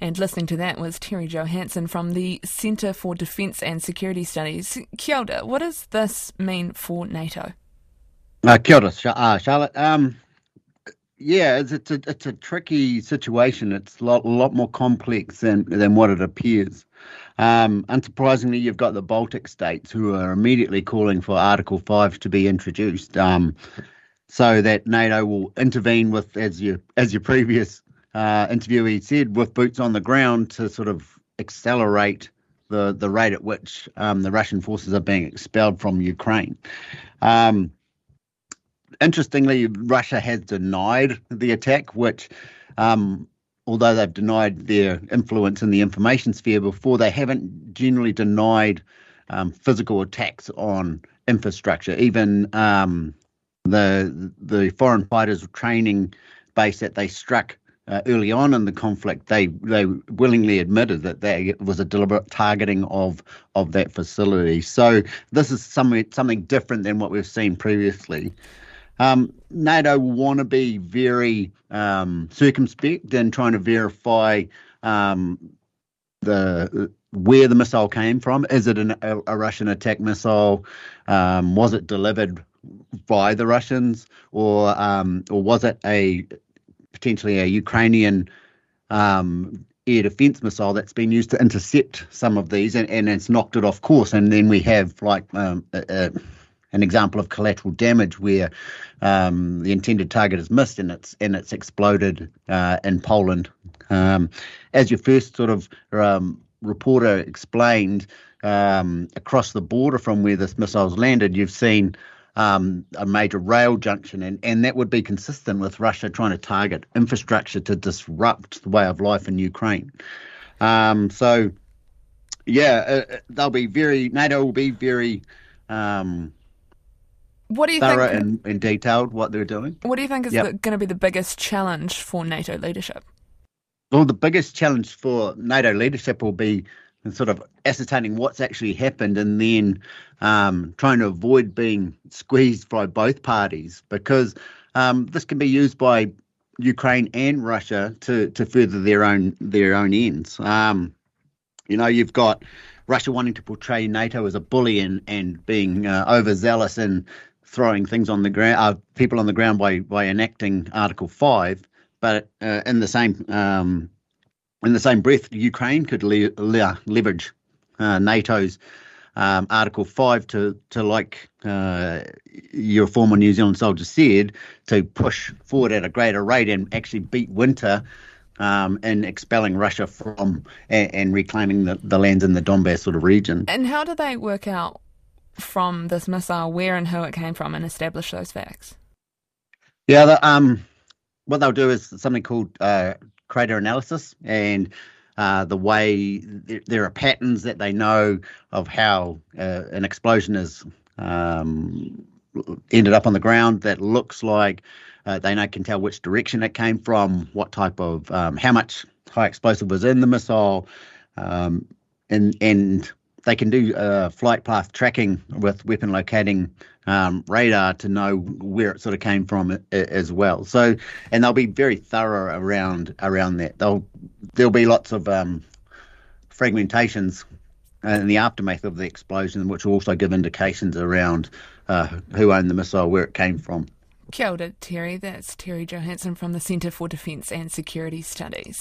And listening to that was Terry Johansson from the Centre for Defence and Security Studies. Kia ora, what does this mean for NATO? Uh, kia ora, uh, Charlotte. Um, yeah, it's, it's, a it's a tricky situation. It's a lot, lot more complex than than what it appears. Um, unsurprisingly, you've got the Baltic states who are immediately calling for Article Five to be introduced, um, so that NATO will intervene with, as your as your previous uh, interviewee said, with boots on the ground to sort of accelerate the the rate at which um, the Russian forces are being expelled from Ukraine. Um, interestingly, Russia has denied the attack, which, um, although they've denied their influence in the information sphere before, they haven't generally denied um, physical attacks on infrastructure. Even um, the the foreign fighters training base that they struck. Uh, early on in the conflict, they they willingly admitted that there was a deliberate targeting of of that facility. So this is something something different than what we've seen previously. Um, NATO want to be very um, circumspect in trying to verify um, the where the missile came from. Is it an, a, a, Russian attack missile? Um, was it delivered by the Russians, or um, or was it a potentially a Ukrainian um, air defense missile that's been used to intercept some of these and, and it's knocked it off course. And then we have like um, a, a, an example of collateral damage where um, the intended target is missed and it's and it's exploded uh, in Poland. Um, as your first sort of um, reporter explained, um, across the border from where this missile's landed, you've seen um, a major rail junction, and, and that would be consistent with Russia trying to target infrastructure to disrupt the way of life in Ukraine. Um, so, yeah, uh, uh they'll be very NATO will be very um, what do you thorough think? And, and detailed what they're doing. What do you think is yep. going to be the biggest challenge for NATO leadership? Well, the biggest challenge for NATO leadership will be sort of ascertaining what's actually happened and then um, trying to avoid being squeezed by both parties because um, this can be used by Ukraine and Russia to to further their own their own ends. Um, you know, you've got Russia wanting to portray NATO as a bully and and being uh, overzealous and throwing things on the ground, uh, people on the ground by by enacting Article Five, but uh, in the same um, in the same breath, Ukraine could le- le- leverage uh, NATO's um, Article Five to to like uh, your former New Zealand soldier said to push forward at a greater rate and actually beat winter. Um, in expelling Russia from and, and reclaiming the, the lands in the Donbass sort of region. And how do they work out from this missile, where and who it came from, and establish those facts? Yeah, the, um, what they'll do is something called uh, crater analysis, and uh, the way there, there, are patterns that they know of how uh, an explosion is um, ended up on the ground that looks like uh, they know can tell which direction it came from, what type of um, how much high explosive was in the missile, um, and and they can do uh, flight path tracking with weapon locating um, radar to know where it sort of came from as well. So, and they'll be very thorough around around that. They'll there'll be lots of um, fragmentations in the aftermath of the explosion, which will also give indications around uh, who owned the missile, where it came from. Kia ora, Terry. That's Terry Johansson from the Centre for Defence and Security Studies.